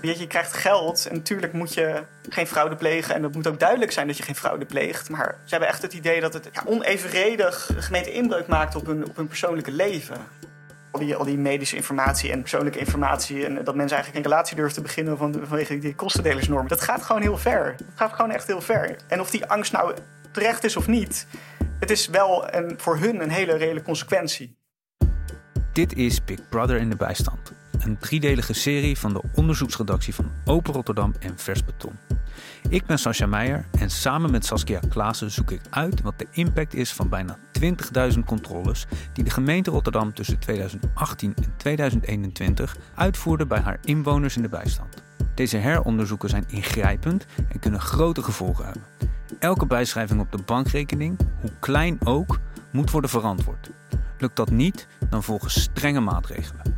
Je, krijgt geld en natuurlijk moet je geen fraude plegen. En dat moet ook duidelijk zijn dat je geen fraude pleegt. Maar ze hebben echt het idee dat het onevenredig gemeente inbreuk maakt op hun, op hun persoonlijke leven. Al die, al die medische informatie en persoonlijke informatie. En dat mensen eigenlijk een relatie durven te beginnen van, vanwege die kostendelersnorm. Dat gaat gewoon heel ver. Dat gaat gewoon echt heel ver. En of die angst nou terecht is of niet, het is wel een, voor hun een hele reële consequentie. Dit is Big Brother in de bijstand. Een driedelige serie van de onderzoeksredactie van Open Rotterdam en Vers Beton. Ik ben Sascha Meijer en samen met Saskia Klaassen zoek ik uit wat de impact is van bijna 20.000 controles die de gemeente Rotterdam tussen 2018 en 2021 uitvoerde bij haar inwoners in de bijstand. Deze heronderzoeken zijn ingrijpend en kunnen grote gevolgen hebben. Elke bijschrijving op de bankrekening, hoe klein ook, moet worden verantwoord. Lukt dat niet, dan volgen strenge maatregelen.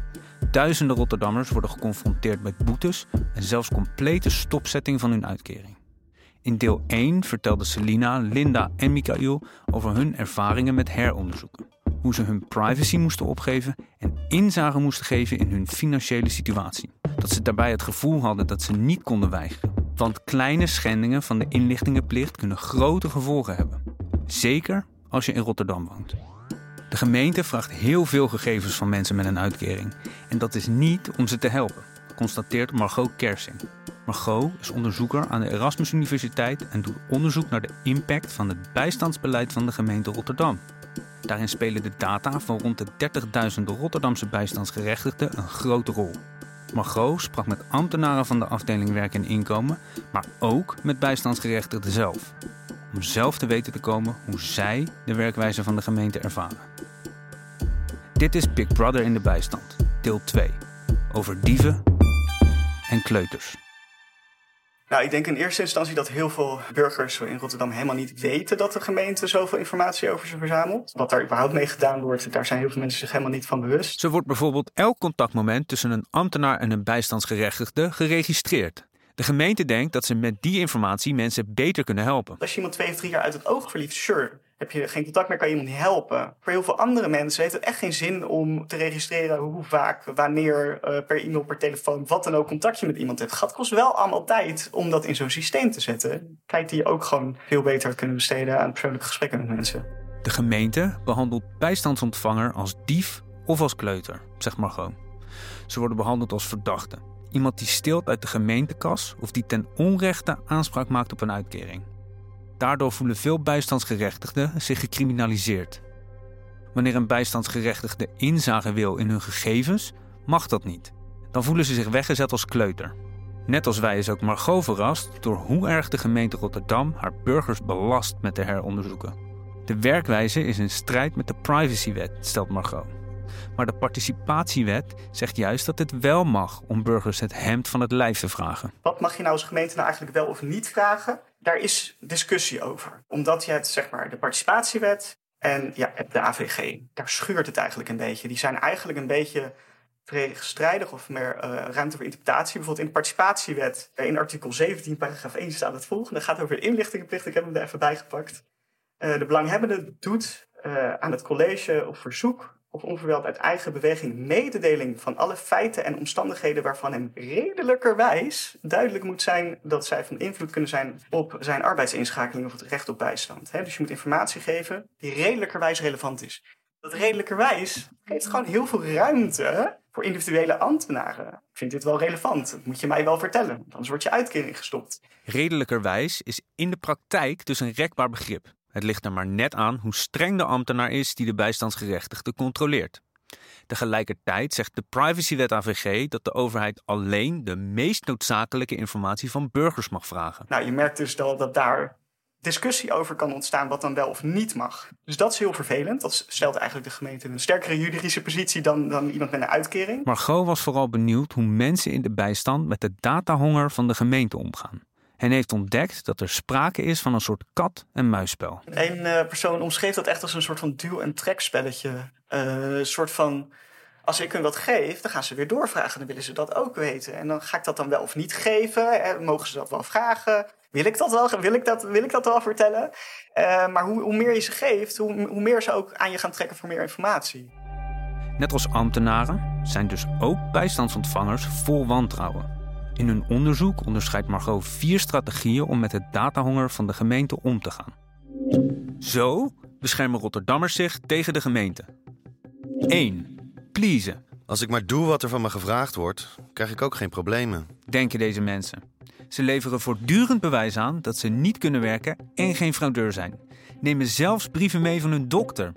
Duizenden Rotterdammers worden geconfronteerd met boetes en zelfs complete stopzetting van hun uitkering. In deel 1 vertelden Selina, Linda en Michael over hun ervaringen met heronderzoeken. Hoe ze hun privacy moesten opgeven en inzage moesten geven in hun financiële situatie. Dat ze daarbij het gevoel hadden dat ze niet konden weigeren. Want kleine schendingen van de inlichtingenplicht kunnen grote gevolgen hebben. Zeker als je in Rotterdam woont. De gemeente vraagt heel veel gegevens van mensen met een uitkering. En dat is niet om ze te helpen, constateert Margot Kersing. Margot is onderzoeker aan de Erasmus Universiteit en doet onderzoek naar de impact van het bijstandsbeleid van de gemeente Rotterdam. Daarin spelen de data van rond de 30.000 Rotterdamse bijstandsgerechtigden een grote rol. Margot sprak met ambtenaren van de afdeling Werk en Inkomen, maar ook met bijstandsgerechtigden zelf. Om zelf te weten te komen hoe zij de werkwijze van de gemeente ervaren. Dit is Big Brother in de bijstand, deel 2. Over dieven en kleuters. Nou, ik denk in eerste instantie dat heel veel burgers in Rotterdam helemaal niet weten dat de gemeente zoveel informatie over ze verzamelt. Wat daar überhaupt mee gedaan wordt, daar zijn heel veel mensen zich helemaal niet van bewust. Zo wordt bijvoorbeeld elk contactmoment tussen een ambtenaar en een bijstandsgerechtigde geregistreerd. De gemeente denkt dat ze met die informatie mensen beter kunnen helpen. Als je iemand twee of drie jaar uit het oog verliest, sure. Heb je geen contact meer, kan je iemand niet helpen. Voor heel veel andere mensen heeft het echt geen zin om te registreren hoe vaak, wanneer, uh, per e-mail, per telefoon, wat dan ook contact je met iemand hebt. Het kost wel allemaal tijd om dat in zo'n systeem te zetten. Tijd die je ook gewoon veel beter kunnen besteden aan persoonlijke gesprekken met mensen. De gemeente behandelt bijstandsontvanger als dief of als kleuter, zegt Margot. Ze worden behandeld als verdachten. Iemand die steelt uit de gemeentekas of die ten onrechte aanspraak maakt op een uitkering. Daardoor voelen veel bijstandsgerechtigden zich gecriminaliseerd. Wanneer een bijstandsgerechtigde inzage wil in hun gegevens, mag dat niet. Dan voelen ze zich weggezet als kleuter. Net als wij is ook Margot verrast door hoe erg de gemeente Rotterdam haar burgers belast met de heronderzoeken. De werkwijze is in strijd met de privacywet, stelt Margot. Maar de participatiewet zegt juist dat het wel mag om burgers het hemd van het lijf te vragen. Wat mag je nou als gemeente nou eigenlijk wel of niet vragen? Daar is discussie over. Omdat je het, zeg maar, de participatiewet en ja, de AVG, daar schuurt het eigenlijk een beetje. Die zijn eigenlijk een beetje tegenstrijdig of meer uh, ruimte voor interpretatie. Bijvoorbeeld in de participatiewet, eh, in artikel 17, paragraaf 1 staat het volgende. Dat gaat over de inlichtingenplicht. Ik heb hem er even bijgepakt. Uh, de belanghebbende doet aan het college op verzoek of onverwijld uit eigen beweging mededeling van alle feiten en omstandigheden waarvan hem redelijkerwijs duidelijk moet zijn dat zij van invloed kunnen zijn op zijn arbeidsinschakeling of het recht op bijstand. dus je moet informatie geven die redelijkerwijs relevant is. Dat redelijkerwijs geeft gewoon heel veel ruimte voor individuele ambtenaren. Ik vind dit wel relevant. Dat moet je mij wel vertellen, anders wordt je uitkering gestopt. Redelijkerwijs is in de praktijk dus een rekbaar begrip. Het ligt er maar net aan hoe streng de ambtenaar is die de bijstandsgerechtigde controleert. Tegelijkertijd zegt de privacywet AVG dat de overheid alleen de meest noodzakelijke informatie van burgers mag vragen. Nou, je merkt dus dat, dat daar discussie over kan ontstaan wat dan wel of niet mag. Dus dat is heel vervelend. Dat stelt eigenlijk de gemeente in een sterkere juridische positie dan, dan iemand met een uitkering. Margot was vooral benieuwd hoe mensen in de bijstand met de datahonger van de gemeente omgaan en heeft ontdekt dat er sprake is van een soort kat-en-muisspel. Een uh, persoon omschreef dat echt als een soort van duw- en trekspelletje. Uh, een soort van, als ik hun wat geef, dan gaan ze weer doorvragen. Dan willen ze dat ook weten. En dan ga ik dat dan wel of niet geven. Eh, mogen ze dat wel vragen? Wil ik dat wel, wil ik dat, wil ik dat wel vertellen? Uh, maar hoe, hoe, meer je ze geeft, hoe, hoe meer ze ook aan je gaan trekken voor meer informatie. Net als ambtenaren zijn dus ook bijstandsontvangers vol wantrouwen. In hun onderzoek onderscheidt Margot vier strategieën om met het datahonger van de gemeente om te gaan. Zo beschermen Rotterdammers zich tegen de gemeente. 1. Pleasen. Als ik maar doe wat er van me gevraagd wordt, krijg ik ook geen problemen. Denken deze mensen. Ze leveren voortdurend bewijs aan dat ze niet kunnen werken en geen fraudeur zijn. Nemen zelfs brieven mee van hun dokter.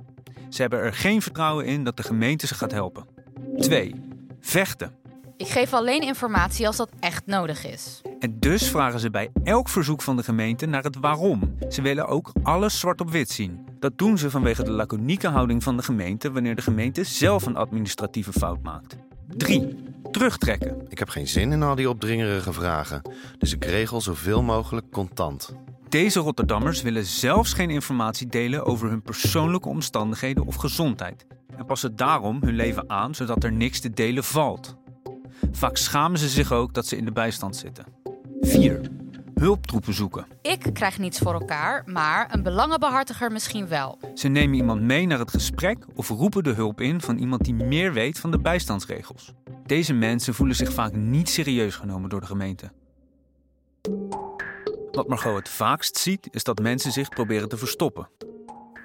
Ze hebben er geen vertrouwen in dat de gemeente ze gaat helpen. 2. Vechten. Ik geef alleen informatie als dat echt nodig is. En dus vragen ze bij elk verzoek van de gemeente naar het waarom. Ze willen ook alles zwart op wit zien. Dat doen ze vanwege de laconieke houding van de gemeente wanneer de gemeente zelf een administratieve fout maakt. 3. Terugtrekken. Ik heb geen zin in al die opdringerige vragen, dus ik regel zoveel mogelijk contant. Deze Rotterdammers willen zelfs geen informatie delen over hun persoonlijke omstandigheden of gezondheid. En passen daarom hun leven aan zodat er niks te delen valt. Vaak schamen ze zich ook dat ze in de bijstand zitten. 4. Hulptroepen zoeken. Ik krijg niets voor elkaar, maar een belangenbehartiger misschien wel. Ze nemen iemand mee naar het gesprek of roepen de hulp in van iemand die meer weet van de bijstandsregels. Deze mensen voelen zich vaak niet serieus genomen door de gemeente. Wat Margot het vaakst ziet, is dat mensen zich proberen te verstoppen.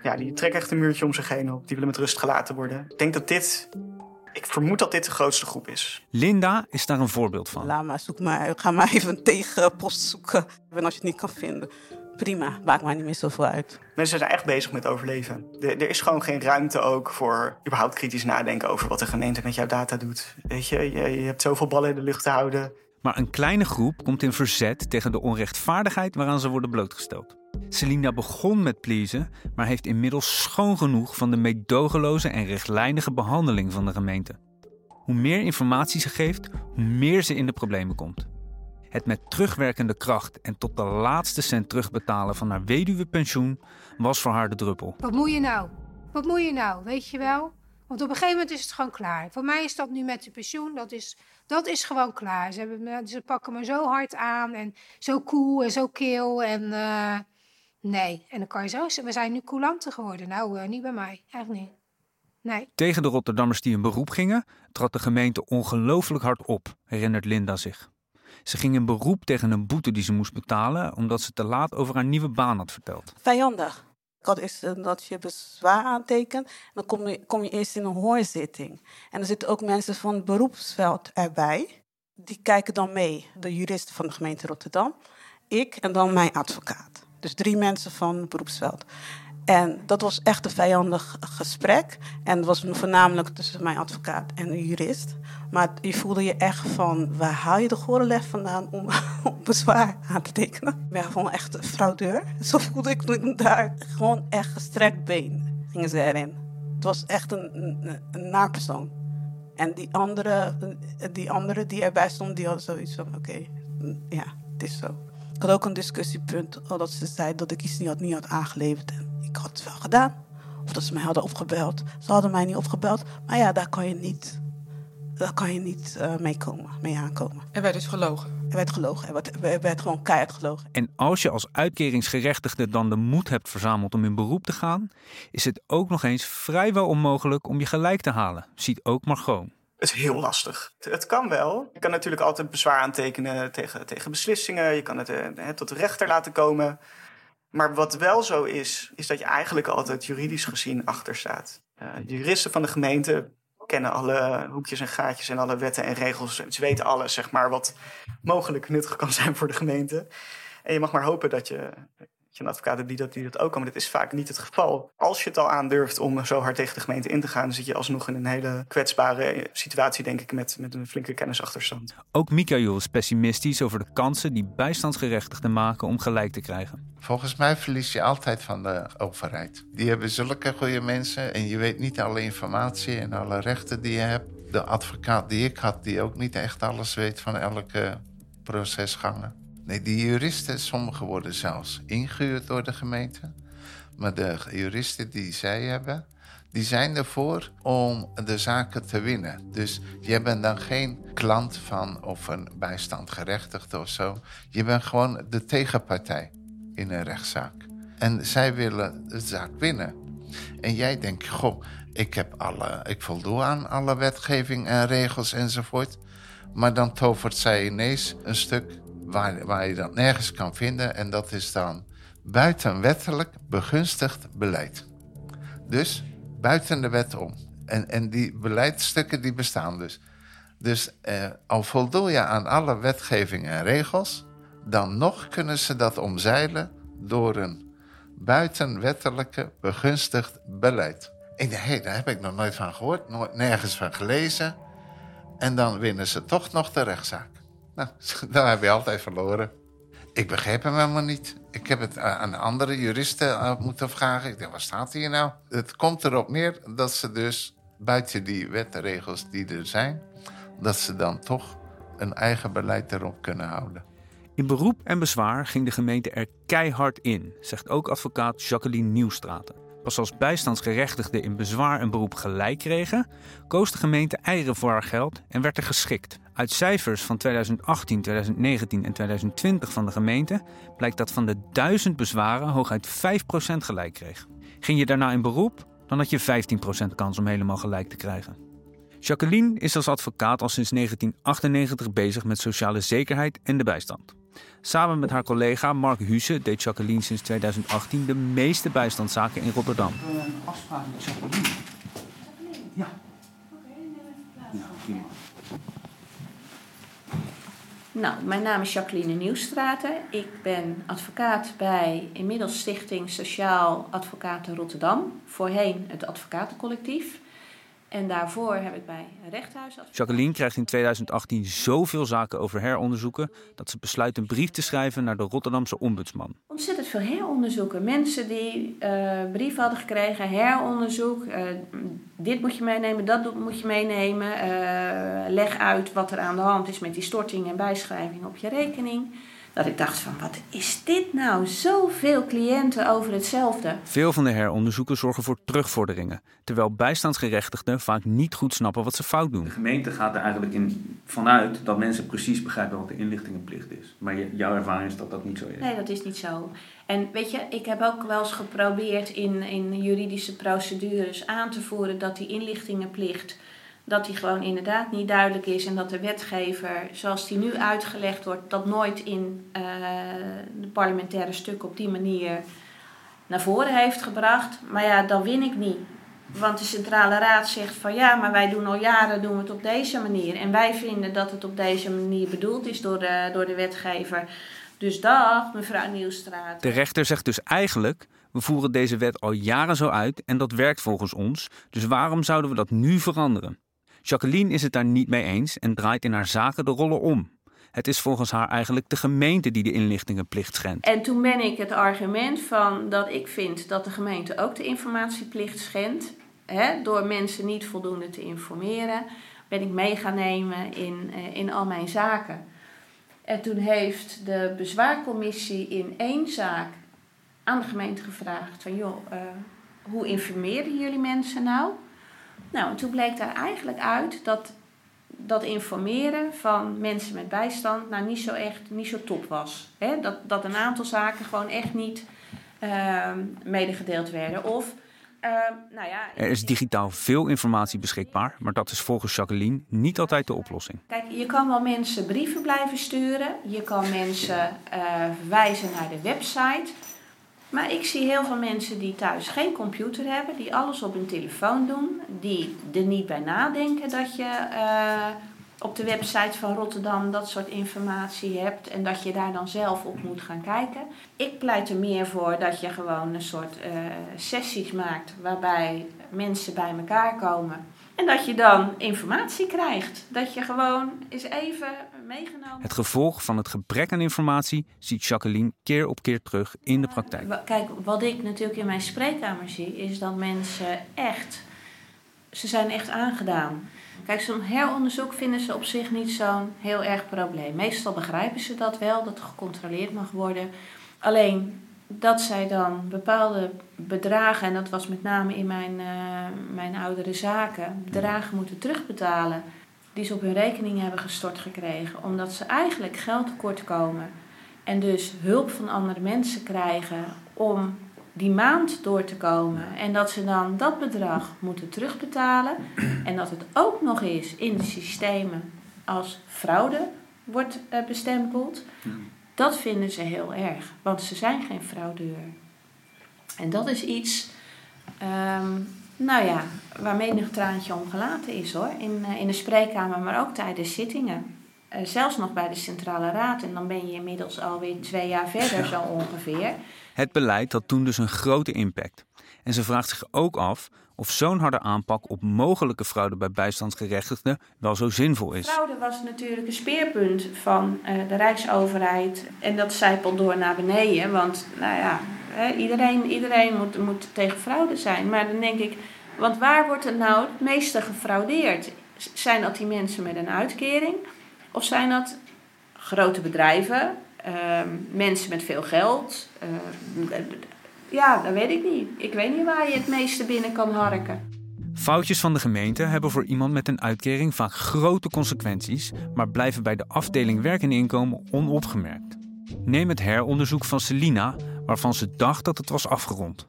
Ja, die trekken echt een muurtje om zich heen op. Die willen met rust gelaten worden. Ik denk dat dit ik vermoed dat dit de grootste groep is. Linda is daar een voorbeeld van. Laat maar, zoek maar. Ga maar even een tegenpost zoeken. En als je het niet kan vinden, prima. Maakt mij niet meer zoveel uit. Mensen zijn echt bezig met overleven. er is gewoon geen ruimte ook voor überhaupt kritisch nadenken over wat de gemeente met jouw data doet. Weet je, je, je hebt zoveel ballen in de lucht te houden. Maar een kleine groep komt in verzet tegen de onrechtvaardigheid waaraan ze worden blootgesteld. Selina begon met pleasen, maar heeft inmiddels schoon genoeg van de meedogenloze en rechtlijnige behandeling van de gemeente. Hoe meer informatie ze geeft, hoe meer ze in de problemen komt. Het met terugwerkende kracht en tot de laatste cent terugbetalen van haar weduwepensioen was voor haar de druppel. Wat moet je nou? Wat moet je nou? Weet je wel? Want op een gegeven moment is het gewoon klaar. Voor mij is dat nu met de pensioen, dat is, dat is gewoon klaar. Ze, hebben ze pakken me zo hard aan en zo cool en zo keel. En uh, nee, en dan kan je zo we zijn nu coulanten geworden. Nou, uh, niet bij mij, echt niet. Nee. Tegen de Rotterdammers die in beroep gingen, trad de gemeente ongelooflijk hard op, herinnert Linda zich. Ze ging in beroep tegen een boete die ze moest betalen omdat ze te laat over haar nieuwe baan had verteld. Vijandig is eh, dat je bezwaar aantekent. Dan kom je, kom je eerst in een hoorzitting. En er zitten ook mensen van het beroepsveld erbij. Die kijken dan mee. De juristen van de gemeente Rotterdam, ik en dan mijn advocaat. Dus drie mensen van beroepsveld. En dat was echt een vijandig gesprek. En het was voornamelijk tussen mijn advocaat en een jurist. Maar je voelde je echt van, waar haal je de gore vandaan om, bezwaar aan te tekenen? Ik ben gewoon echt een fraudeur. Zo voelde ik me daar. Gewoon echt gestrekt been gingen ze erin. Het was echt een, een, een. En die andere, die andere die erbij stond, die hadden zoiets van, oké, ja, het is zo. Ik had ook een discussiepunt, dat ze zei dat ik iets niet had, niet had aangeleverd. En ik had het wel gedaan. Of dat ze mij hadden opgebeld. Ze hadden mij niet opgebeld. Maar ja, daar kan je niet, daar kan je niet uh, mee, komen, mee aankomen. Er werd dus gelogen? Er werd gelogen. Er werd, er werd gewoon keihard gelogen. En als je als uitkeringsgerechtigde dan de moed hebt verzameld om in beroep te gaan... is het ook nog eens vrijwel onmogelijk om je gelijk te halen. Ziet ook Margot. Het is heel lastig. Het kan wel. Je kan natuurlijk altijd bezwaar aantekenen tegen, tegen beslissingen. Je kan het eh, tot de rechter laten komen. Maar wat wel zo is, is dat je eigenlijk altijd juridisch gezien achter staat. De juristen van de gemeente kennen alle hoekjes en gaatjes en alle wetten en regels. Ze weten alles, zeg maar, wat mogelijk nuttig kan zijn voor de gemeente. En je mag maar hopen dat je je een advocaat hebt die dat, die dat ook kan. Maar dat is vaak niet het geval. Als je het al aandurft om zo hard tegen de gemeente in te gaan, dan zit je alsnog in een hele kwetsbare situatie, denk ik, met, met een flinke kennisachterstand. Ook Mikael is pessimistisch over de kansen die bijstandsgerechtigden maken om gelijk te krijgen. Volgens mij verlies je altijd van de overheid. Die hebben zulke goede mensen en je weet niet alle informatie en alle rechten die je hebt. De advocaat die ik had, die ook niet echt alles weet van elke procesgangen. Nee, die juristen, sommigen worden zelfs ingehuurd door de gemeente. Maar de juristen die zij hebben, die zijn ervoor om de zaken te winnen. Dus je bent dan geen klant van of een bijstandgerechtigde of zo. Je bent gewoon de tegenpartij in een rechtszaak. En zij willen de zaak winnen. En jij denkt, goh, ik, heb alle, ik voldoe aan alle wetgeving en regels enzovoort. Maar dan tovert zij ineens een stuk waar, waar je dat nergens kan vinden. En dat is dan buitenwettelijk begunstigd beleid. Dus buiten de wet om. En, en die beleidsstukken die bestaan dus. Dus eh, al voldoe je aan alle wetgeving en regels, dan nog kunnen ze dat omzeilen door een buitenwettelijke begunstigd beleid. Dacht, hé, daar heb ik nog nooit van gehoord, nooit, nergens van gelezen. En dan winnen ze toch nog de rechtszaak. Nou, dan heb je altijd verloren. Ik begreep hem helemaal niet. Ik heb het aan andere juristen eh, moeten vragen. Ik dacht, wat staat hier nou? Het komt erop neer dat ze dus buiten die wetregels die er zijn, dat ze dan toch een eigen beleid erop kunnen houden. In beroep en bezwaar ging de gemeente er keihard in, zegt ook advocaat Jacqueline Nieuwstraten. Pas als bijstandsgerechtigden in bezwaar en beroep gelijk kregen, koos de gemeente eieren voor haar geld en werd er geschikt. Uit cijfers van 2018, 2019 en 2020 van de gemeente blijkt dat van de 1000 bezwaren hooguit 5% gelijk kreeg. Ging je daarna in beroep, dan had je 15% kans om helemaal gelijk te krijgen. Jacqueline is als advocaat al sinds 1998 bezig met sociale zekerheid en de bijstand. Samen met haar collega Mark Huse deed Jacqueline sinds 2018 de meeste bijstandszaken in Rotterdam. Een afspraak met Jacqueline. Ja. Ja, prima. Nou, mijn naam is Jacqueline Nieuwstraten. Ik ben advocaat bij inmiddels Stichting Sociaal Advocaten Rotterdam. Voorheen het Advocatencollectief. En daarvoor heb ik bij een rechthuis... Jacqueline krijgt in 2018 zoveel zaken over heronderzoeken dat ze besluit een brief te schrijven naar de Rotterdamse ombudsman. Ontzettend veel heronderzoeken. Mensen die uh, brieven hadden gekregen, heronderzoek. Uh, dit moet je meenemen, dat moet je meenemen. Uh, leg uit wat er aan de hand is met die storting en bijschrijving op je rekening. Dat ik dacht van, wat is dit nou? Zoveel cliënten over hetzelfde. Veel van de heronderzoeken zorgen voor terugvorderingen, terwijl bijstandsgerechtigden vaak niet goed snappen wat ze fout doen. De gemeente gaat er eigenlijk in vanuit dat mensen precies begrijpen wat de inlichtingenplicht is. Maar jouw ervaring is dat dat niet zo is. Nee, dat is niet zo. En weet je, ik heb ook wel eens geprobeerd in, in juridische procedures aan te voeren dat die inlichtingenplicht dat die gewoon inderdaad niet duidelijk is en dat de wetgever, zoals die nu uitgelegd wordt, dat nooit in uh, de parlementaire stukken op die manier naar voren heeft gebracht. Maar ja, dan win ik niet. Want de Centrale Raad zegt van ja, maar wij doen al jaren doen we het op deze manier. En wij vinden dat het op deze manier bedoeld is door de, door de wetgever. Dus dag, mevrouw Nieuwstraat. De rechter zegt dus eigenlijk: we voeren deze wet al jaren zo uit en dat werkt volgens ons. Dus waarom zouden we dat nu veranderen? Jacqueline is het daar niet mee eens en draait in haar zaken de rollen om. Het is volgens haar eigenlijk de gemeente die de inlichtingenplicht schendt. En toen ben ik het argument van dat ik vind dat de gemeente ook de informatieplicht schendt, hè, door mensen niet voldoende te informeren, ben ik mee gaan nemen in, eh, in al mijn zaken. En toen heeft de bezwaarcommissie in één zaak aan de gemeente gevraagd van joh, uh, hoe informeren jullie mensen nou? Nou, en toen bleek daar eigenlijk uit dat dat informeren van mensen met bijstand nou niet zo echt niet zo top was. Dat, dat een aantal zaken gewoon echt niet uh, medegedeeld werden. Of, uh, nou ja, er is digitaal veel informatie beschikbaar, maar dat is volgens Jacqueline niet altijd de oplossing. Kijk, je kan wel mensen brieven blijven sturen, je kan mensen uh, verwijzen naar de website. Maar ik zie heel veel mensen die thuis geen computer hebben, die alles op hun telefoon doen, die er niet bij nadenken dat je uh, op de website van Rotterdam dat soort informatie hebt en dat je daar dan zelf op moet gaan kijken. Ik pleit er meer voor dat je gewoon een soort uh, sessies maakt waarbij mensen bij elkaar komen. En dat je dan informatie krijgt. Dat je gewoon eens even meegenomen. Het gevolg van het gebrek aan informatie ziet Jacqueline keer op keer terug in de praktijk. Kijk, wat ik natuurlijk in mijn spreekkamer zie, is dat mensen echt. Ze zijn echt aangedaan. Kijk, zo'n heronderzoek vinden ze op zich niet zo'n heel erg probleem. Meestal begrijpen ze dat wel, dat er gecontroleerd mag worden. Alleen dat zij dan bepaalde bedragen, en dat was met name in mijn, uh, mijn oudere zaken, bedragen moeten terugbetalen die ze op hun rekening hebben gestort gekregen, omdat ze eigenlijk geld tekort komen en dus hulp van andere mensen krijgen om die maand door te komen. En dat ze dan dat bedrag moeten terugbetalen en dat het ook nog eens in de systemen als fraude wordt eh, bestempeld. Dat vinden ze heel erg, want ze zijn geen fraudeur. En dat is iets, ehm, nou ja, waar menig traantje om gelaten is hoor. In, eh, in de spreekkamer, maar ook tijdens zittingen. Eh, zelfs nog bij de Centrale Raad. En dan ben je inmiddels alweer twee jaar verder zo ongeveer. Het beleid had toen dus een grote impact. En ze vraagt zich ook af of zo'n harde aanpak op mogelijke fraude bij bijstandsgerechtigden wel zo zinvol is. Fraude was natuurlijk een speerpunt van eh, de Rijksoverheid. En dat zijpelt door naar beneden. Want nou ja, iedereen, iedereen moet, moet tegen fraude zijn. Maar dan denk ik, want waar wordt er nou het meeste gefraudeerd? Zijn dat die mensen met een uitkering? Of zijn dat grote bedrijven, ehm, mensen met veel geld? Ehm, ja, dat weet ik niet. Ik weet niet waar je het meeste binnen kan harken. Foutjes van de gemeente hebben voor iemand met een uitkering vaak grote consequenties, maar blijven bij de afdeling werk en inkomen onopgemerkt. Neem het heronderzoek van Selina, waarvan ze dacht dat het was afgerond.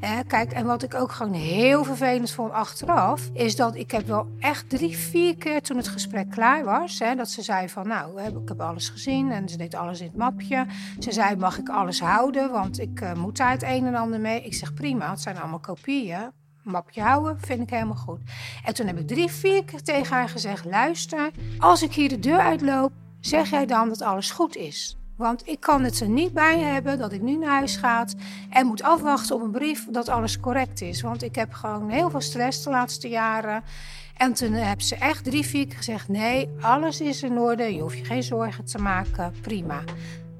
Hè, kijk, en wat ik ook gewoon heel vervelend vond achteraf, is dat ik heb wel echt drie, vier keer toen het gesprek klaar was, hè, dat ze zei van, nou, ik heb alles gezien en ze deed alles in het mapje. Ze zei, mag ik alles houden, want ik eh, moet daar het een en ander mee. Ik zeg, prima, het zijn allemaal kopieën. Mapje houden, vind ik helemaal goed. En toen heb ik drie, vier keer tegen haar gezegd, luister, als ik hier de deur uitloop, zeg jij dan dat alles goed is. Want ik kan het er niet bij hebben dat ik nu naar huis ga en moet afwachten op een brief dat alles correct is. Want ik heb gewoon heel veel stress de laatste jaren. En toen heb ze echt drie, gezegd: nee, alles is in orde. Je hoeft je geen zorgen te maken. Prima.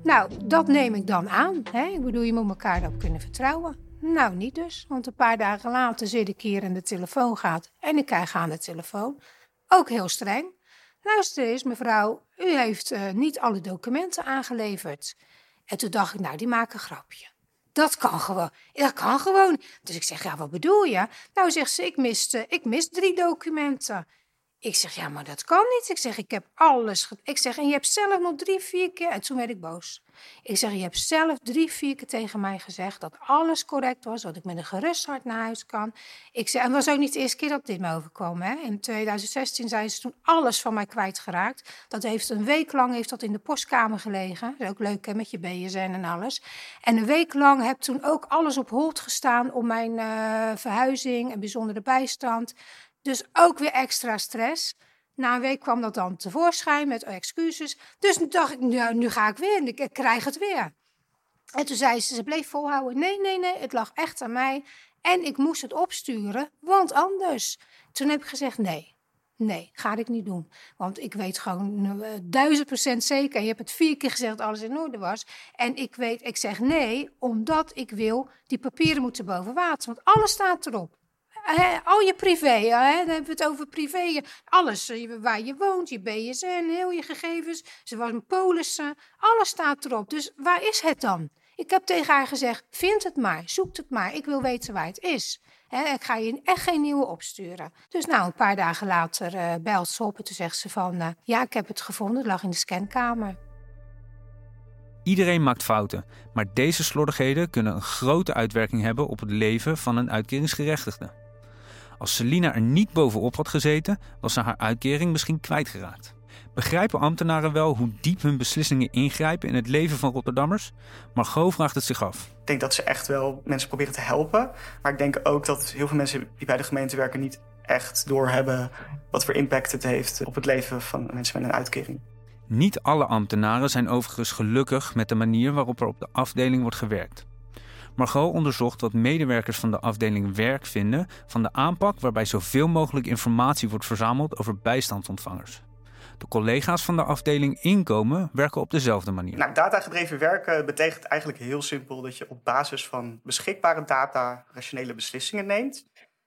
Nou, dat neem ik dan aan. Hè? Ik bedoel, je moet elkaar daarop kunnen vertrouwen. Nou, niet dus. Want een paar dagen later zit ik hier en de telefoon gaat. En ik krijg aan de telefoon. Ook heel streng. Luister eens, mevrouw, u heeft eh, niet alle documenten aangeleverd. En toen dacht ik, nou, die maken grapje. Dat kan gewoon. Dat kan gewoon. Dus ik zeg, ja, wat bedoel je? Nou, zegt ze, ik mis, ik mis drie documenten. Ik zeg, ja, maar dat kan niet. Ik zeg, ik heb alles. Ik zeg, en je hebt zelf nog drie, vier keer. En toen werd ik boos. Ik zeg, je hebt zelf drie, vier keer tegen mij gezegd dat alles correct was. Dat ik met een gerust hart naar huis kan. Ik zeg, en het was ook niet de eerste keer dat dit me overkwam. Hè. In 2016 zijn ze toen alles van mij kwijtgeraakt. Dat heeft een week lang heeft dat in de postkamer gelegen. Dat is ook leuk hè, met je BSN en alles. En een week lang heb toen ook alles op hold gestaan om mijn eh, verhuizing en bijzondere bijstand. Dus ook weer extra stress. Na een week kwam dat dan tevoorschijn met excuses. Dus toen dacht ik, nou, nu ga ik weer en ik, ik krijg het weer. En toen zei ze, ze bleef volhouden. Nee, nee, nee, het lag echt aan mij. En ik moest het opsturen, want anders. Toen heb ik gezegd, nee, nee, ga ik niet doen. Want ik weet gewoon eh, duizend procent zeker. Je hebt het vier keer gezegd dat alles in orde was. En ik weet, ik zeg nee, omdat ik wil, die papieren moeten boven water. Want alles staat erop. Al je privé, hè, dan hebben we het over privé. Alles, eh, waar je woont, je BSN, heel je gegevens. Ze was een polissen, alles staat erop. Dus waar is het dan? Ik heb tegen haar gezegd, vind het maar, zoek het maar. Ik wil weten waar het is. Ik ga je echt geen nieuwe opsturen. Dus nou, een paar dagen later eh, belt ze op en toen zegt ze van... eh, ja, ik heb het gevonden, het lag in de scankamer. Iedereen maakt fouten, maar deze slordigheden kunnen een grote uitwerking hebben op het leven van een uitkeringsgerechtigde. Als Selina er niet bovenop had gezeten, was ze haar uitkering misschien kwijtgeraakt. Begrijpen ambtenaren wel hoe diep hun beslissingen ingrijpen in het leven van Rotterdammers? Margot vraagt het zich af. Ik denk dat ze echt wel mensen proberen te helpen. Maar ik denk ook dat heel veel mensen die bij de gemeente werken niet echt doorhebben wat voor impact het heeft op het leven van mensen met een uitkering. Niet alle ambtenaren zijn overigens gelukkig met de manier waarop er op de afdeling wordt gewerkt. Margot onderzocht wat medewerkers van de afdeling werk vinden van de aanpak waarbij zoveel mogelijk informatie wordt verzameld over bijstandsontvangers. De collega's van de afdeling inkomen werken op dezelfde manier. Nou, datagedreven werken betekent eigenlijk heel simpel dat je op basis van beschikbare data rationele beslissingen neemt.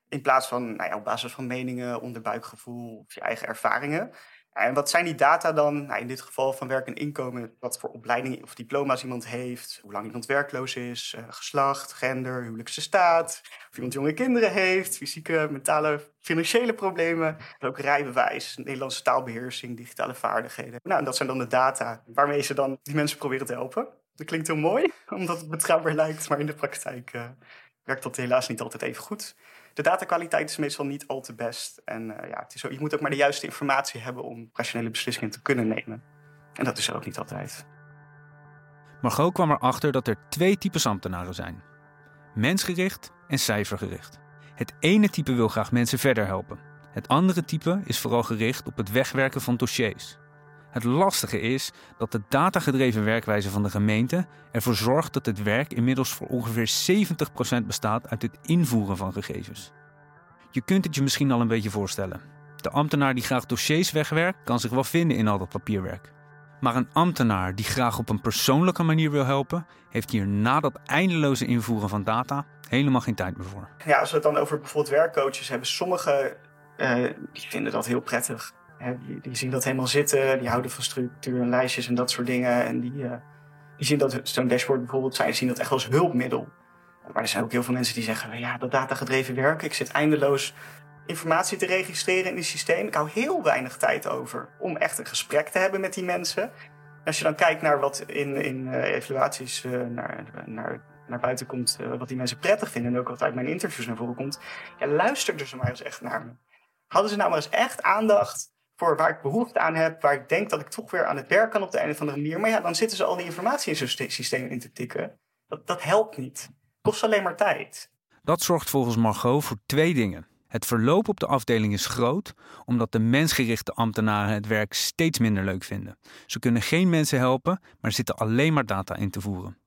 In plaats van nou ja, op basis van meningen, onderbuikgevoel of je eigen ervaringen. En wat zijn die data dan? Nou, in dit geval van werk en inkomen, wat voor opleiding of diploma's iemand heeft, hoe lang iemand werkloos is, eh, geslacht, gender, huwelijkse staat, of iemand jonge kinderen heeft, fysieke, mentale, financiële problemen, en ook rijbewijs, Nederlandse taalbeheersing, digitale vaardigheden. Nou, en dat zijn dan de data waarmee ze dan die mensen proberen te helpen. Dat klinkt heel mooi, omdat het betrouwbaar lijkt, maar in de praktijk eh, werkt dat helaas niet altijd even goed. De datakwaliteit is meestal niet al te best. En eh, ja, het is zo, je moet ook maar de juiste informatie hebben om rationele beslissingen te kunnen nemen. En dat is er ook niet altijd. Margot kwam erachter dat er twee types ambtenaren zijn: mensgericht en cijfergericht. Het ene type wil graag mensen verder helpen. Het andere type is vooral gericht op het wegwerken van dossiers. Het lastige is dat de datagedreven werkwijze van de gemeente ervoor zorgt dat het werk inmiddels voor ongeveer 70% bestaat uit het invoeren van gegevens. Je kunt het je misschien al een beetje voorstellen. De ambtenaar die graag dossiers wegwerkt, kan zich wel vinden in al dat papierwerk. Maar een ambtenaar die graag op een persoonlijke manier wil helpen, heeft hier na dat eindeloze invoeren van data helemaal geen tijd meer voor. Ja, als we het dan over bijvoorbeeld werkcoaches hebben, sommigen uh, die vinden dat heel prettig. Die, zien dat helemaal zitten, die houden van structuur en lijstjes en dat soort dingen. En die, uh, die zien dat zo'n dashboard bijvoorbeeld, zij zien dat echt als hulpmiddel. Maar er zijn ook heel veel mensen die zeggen, ja, dat datagedreven werken, ik zit eindeloos informatie te registreren in die systeem. Ik hou heel weinig tijd over om echt een gesprek te hebben met die mensen. Als je dan kijkt naar wat in, in uh, evaluaties uh, naar, naar, naar buiten komt, wat die mensen prettig vinden en ook wat uit mijn interviews naar voren komt, ja, luister ze maar eens echt naar me. Hadden ze nou maar eens echt aandacht voor waar ik behoefte aan heb, waar ik denk dat ik toch weer aan het werk kan op de een of andere manier. Maar ja, dan zitten ze al die informatie in zo'n systeem in te tikken. Dat, dat helpt niet. Kost alleen maar tijd. Dat zorgt volgens Margot voor twee dingen. Het verloop op de afdeling is groot, omdat de mensgerichte ambtenaren het werk steeds minder leuk vinden. Ze kunnen geen mensen helpen, maar zitten alleen maar data in te voeren.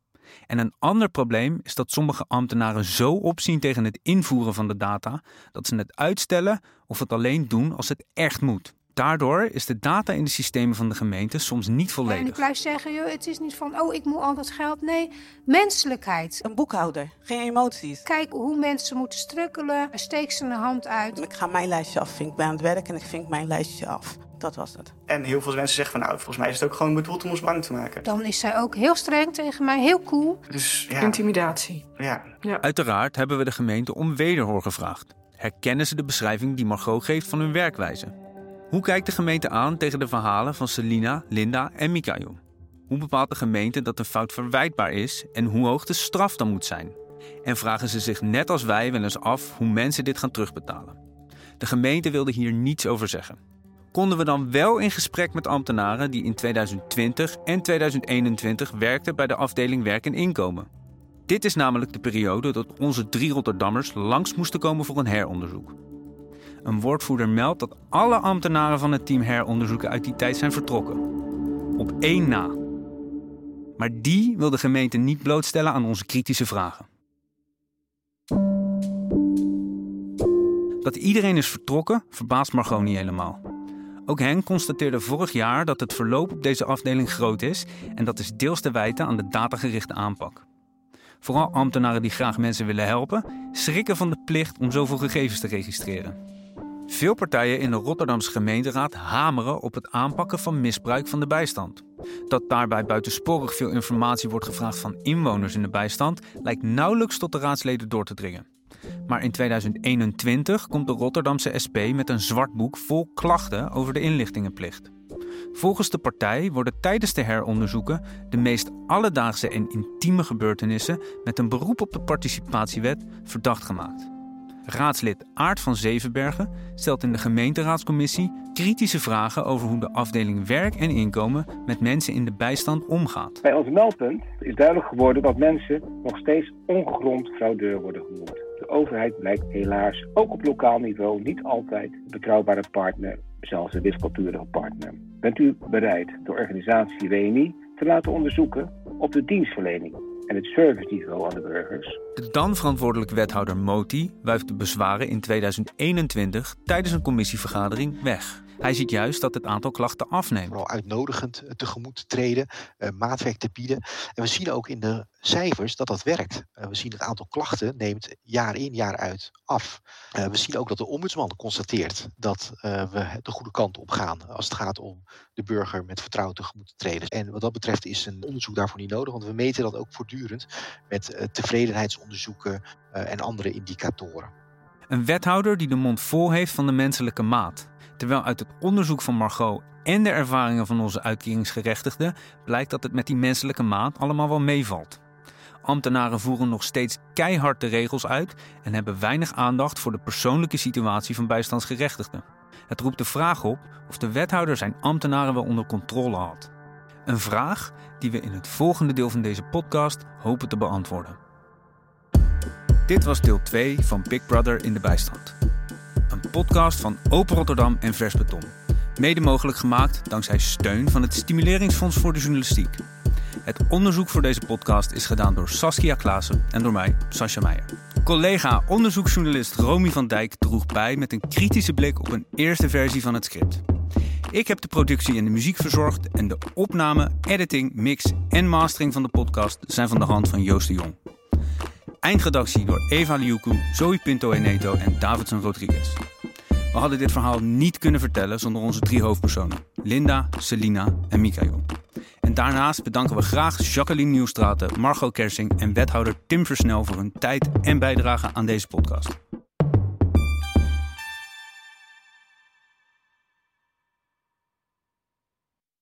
En een ander probleem is dat sommige ambtenaren zo opzien tegen het invoeren van de data dat ze het uitstellen of het alleen doen als het echt moet. Daardoor is de data in de systemen van de gemeente soms niet volledig. En ik blijf zeggen, joh, het is niet van, oh, ik moet al dat geld. Nee, menselijkheid. Een boekhouder, geen emoties. Kijk hoe mensen moeten strukkelen, steek ze een hand uit. Ik ga mijn lijstje af, ik ben aan het werk en ik vink mijn lijstje af. Dat was het. En heel veel mensen zeggen van, nou, volgens mij is het ook gewoon bedoeld om ons bang te maken. Dan is zij ook heel streng tegen mij, heel cool. Dus, ja. Intimidatie. Ja. ja. Uiteraard hebben we de gemeente om wederhoor gevraagd. Herkennen ze de beschrijving die Margot geeft van hun werkwijze? Hoe kijkt de gemeente aan tegen de verhalen van Selina, Linda en Mikael? Hoe bepaalt de gemeente dat een fout verwijtbaar is en hoe hoog de straf dan moet zijn? En vragen ze zich net als wij wel eens af hoe mensen dit gaan terugbetalen? De gemeente wilde hier niets over zeggen. Konden we dan wel in gesprek met ambtenaren die in 2020 en 2021 werkten bij de afdeling Werk en Inkomen? Dit is namelijk de periode dat onze drie Rotterdammers langs moesten komen voor een heronderzoek. Een woordvoerder meldt dat alle ambtenaren van het team heronderzoeken uit die tijd zijn vertrokken. Op één na. Maar die wil de gemeente niet blootstellen aan onze kritische vragen. Dat iedereen is vertrokken verbaast Margot niet helemaal. Ook Henk constateerde vorig jaar dat het verloop op deze afdeling groot is en dat is deels te wijten aan de datagerichte aanpak. Vooral ambtenaren die graag mensen willen helpen, schrikken van de plicht om zoveel gegevens te registreren. Veel partijen in de Rotterdamse gemeenteraad hameren op het aanpakken van misbruik van de bijstand. Dat daarbij buitensporig veel informatie wordt gevraagd van inwoners in de bijstand, lijkt nauwelijks tot de raadsleden door te dringen. Maar in 2021 komt de Rotterdamse SP met een zwart boek vol klachten over de inlichtingenplicht. Volgens de partij worden tijdens de heronderzoeken de meest alledaagse en intieme gebeurtenissen met een beroep op de participatiewet verdacht gemaakt. Raadslid Aart van Zevenbergen stelt in de gemeenteraadscommissie kritische vragen over hoe de afdeling werk en inkomen met mensen in de bijstand omgaat. Bij ons meldpunt is duidelijk geworden dat mensen nog steeds ongegrond fraudeur worden genoemd. De overheid blijkt helaas ook op lokaal niveau niet altijd een betrouwbare partner, zelfs een wispelturige partner. Bent u bereid de organisatie WNI te laten onderzoeken op de dienstverlening en het serviceniveau aan de burgers. De dan verantwoordelijke wethouder Moti wuift de bezwaren in 2021 tijdens een commissievergadering weg. Hij ziet juist dat het aantal klachten afneemt. Vooral uitnodigend tegemoet te treden, uh, maatwerk te bieden. En we zien ook in de cijfers dat dat werkt. Uh, we zien het aantal klachten neemt jaar in jaar uit af. We zien ook dat de ombudsman constateert dat we de goede kant op gaan als het gaat om de burger met vertrouwen tegemoet te treden. En wat dat betreft is een onderzoek daarvoor niet nodig, want we meten dat ook voortdurend met tevredenheidsonderzoeken en andere indicatoren. Een wethouder die de mond vol heeft van de menselijke maat. Terwijl uit het onderzoek van Margot en de ervaringen van onze uitkeringsgerechtigden blijkt dat het met die menselijke maat allemaal wel meevalt. ambtenaren voeren nog steeds keihard de regels uit en hebben weinig aandacht voor de persoonlijke situatie van bijstandsgerechtigden. Het roept de vraag op of de wethouder zijn ambtenaren wel onder controle had. Een vraag die we in het volgende deel van deze podcast hopen te beantwoorden. Dit was deel 2 van Big Brother in de bijstand. Een podcast van Open Rotterdam en Vers Beton. Mede mogelijk gemaakt dankzij steun van het Stimuleringsfonds voor de Journalistiek. Het onderzoek voor deze podcast is gedaan door Saskia Klaassen en door mij, Sascha Meijer. Collega onderzoeksjournalist Romy van Dijk droeg bij met een kritische blik op een eerste versie van het script. Ik heb de productie en de muziek verzorgd en de opname, editing, mix en mastering van de podcast zijn van de hand van Joost de Jong. Eindredactie door Eva Liuku, Zoe Pinto Eneto en Davidson Rodriguez. We hadden dit verhaal niet kunnen vertellen zonder onze drie hoofdpersonen: Linda, Selina en Mikael. En daarnaast bedanken we graag Jacqueline Nieuwstraten, Margot Kersing en wethouder Tim Versnel voor hun tijd en bijdrage aan deze podcast.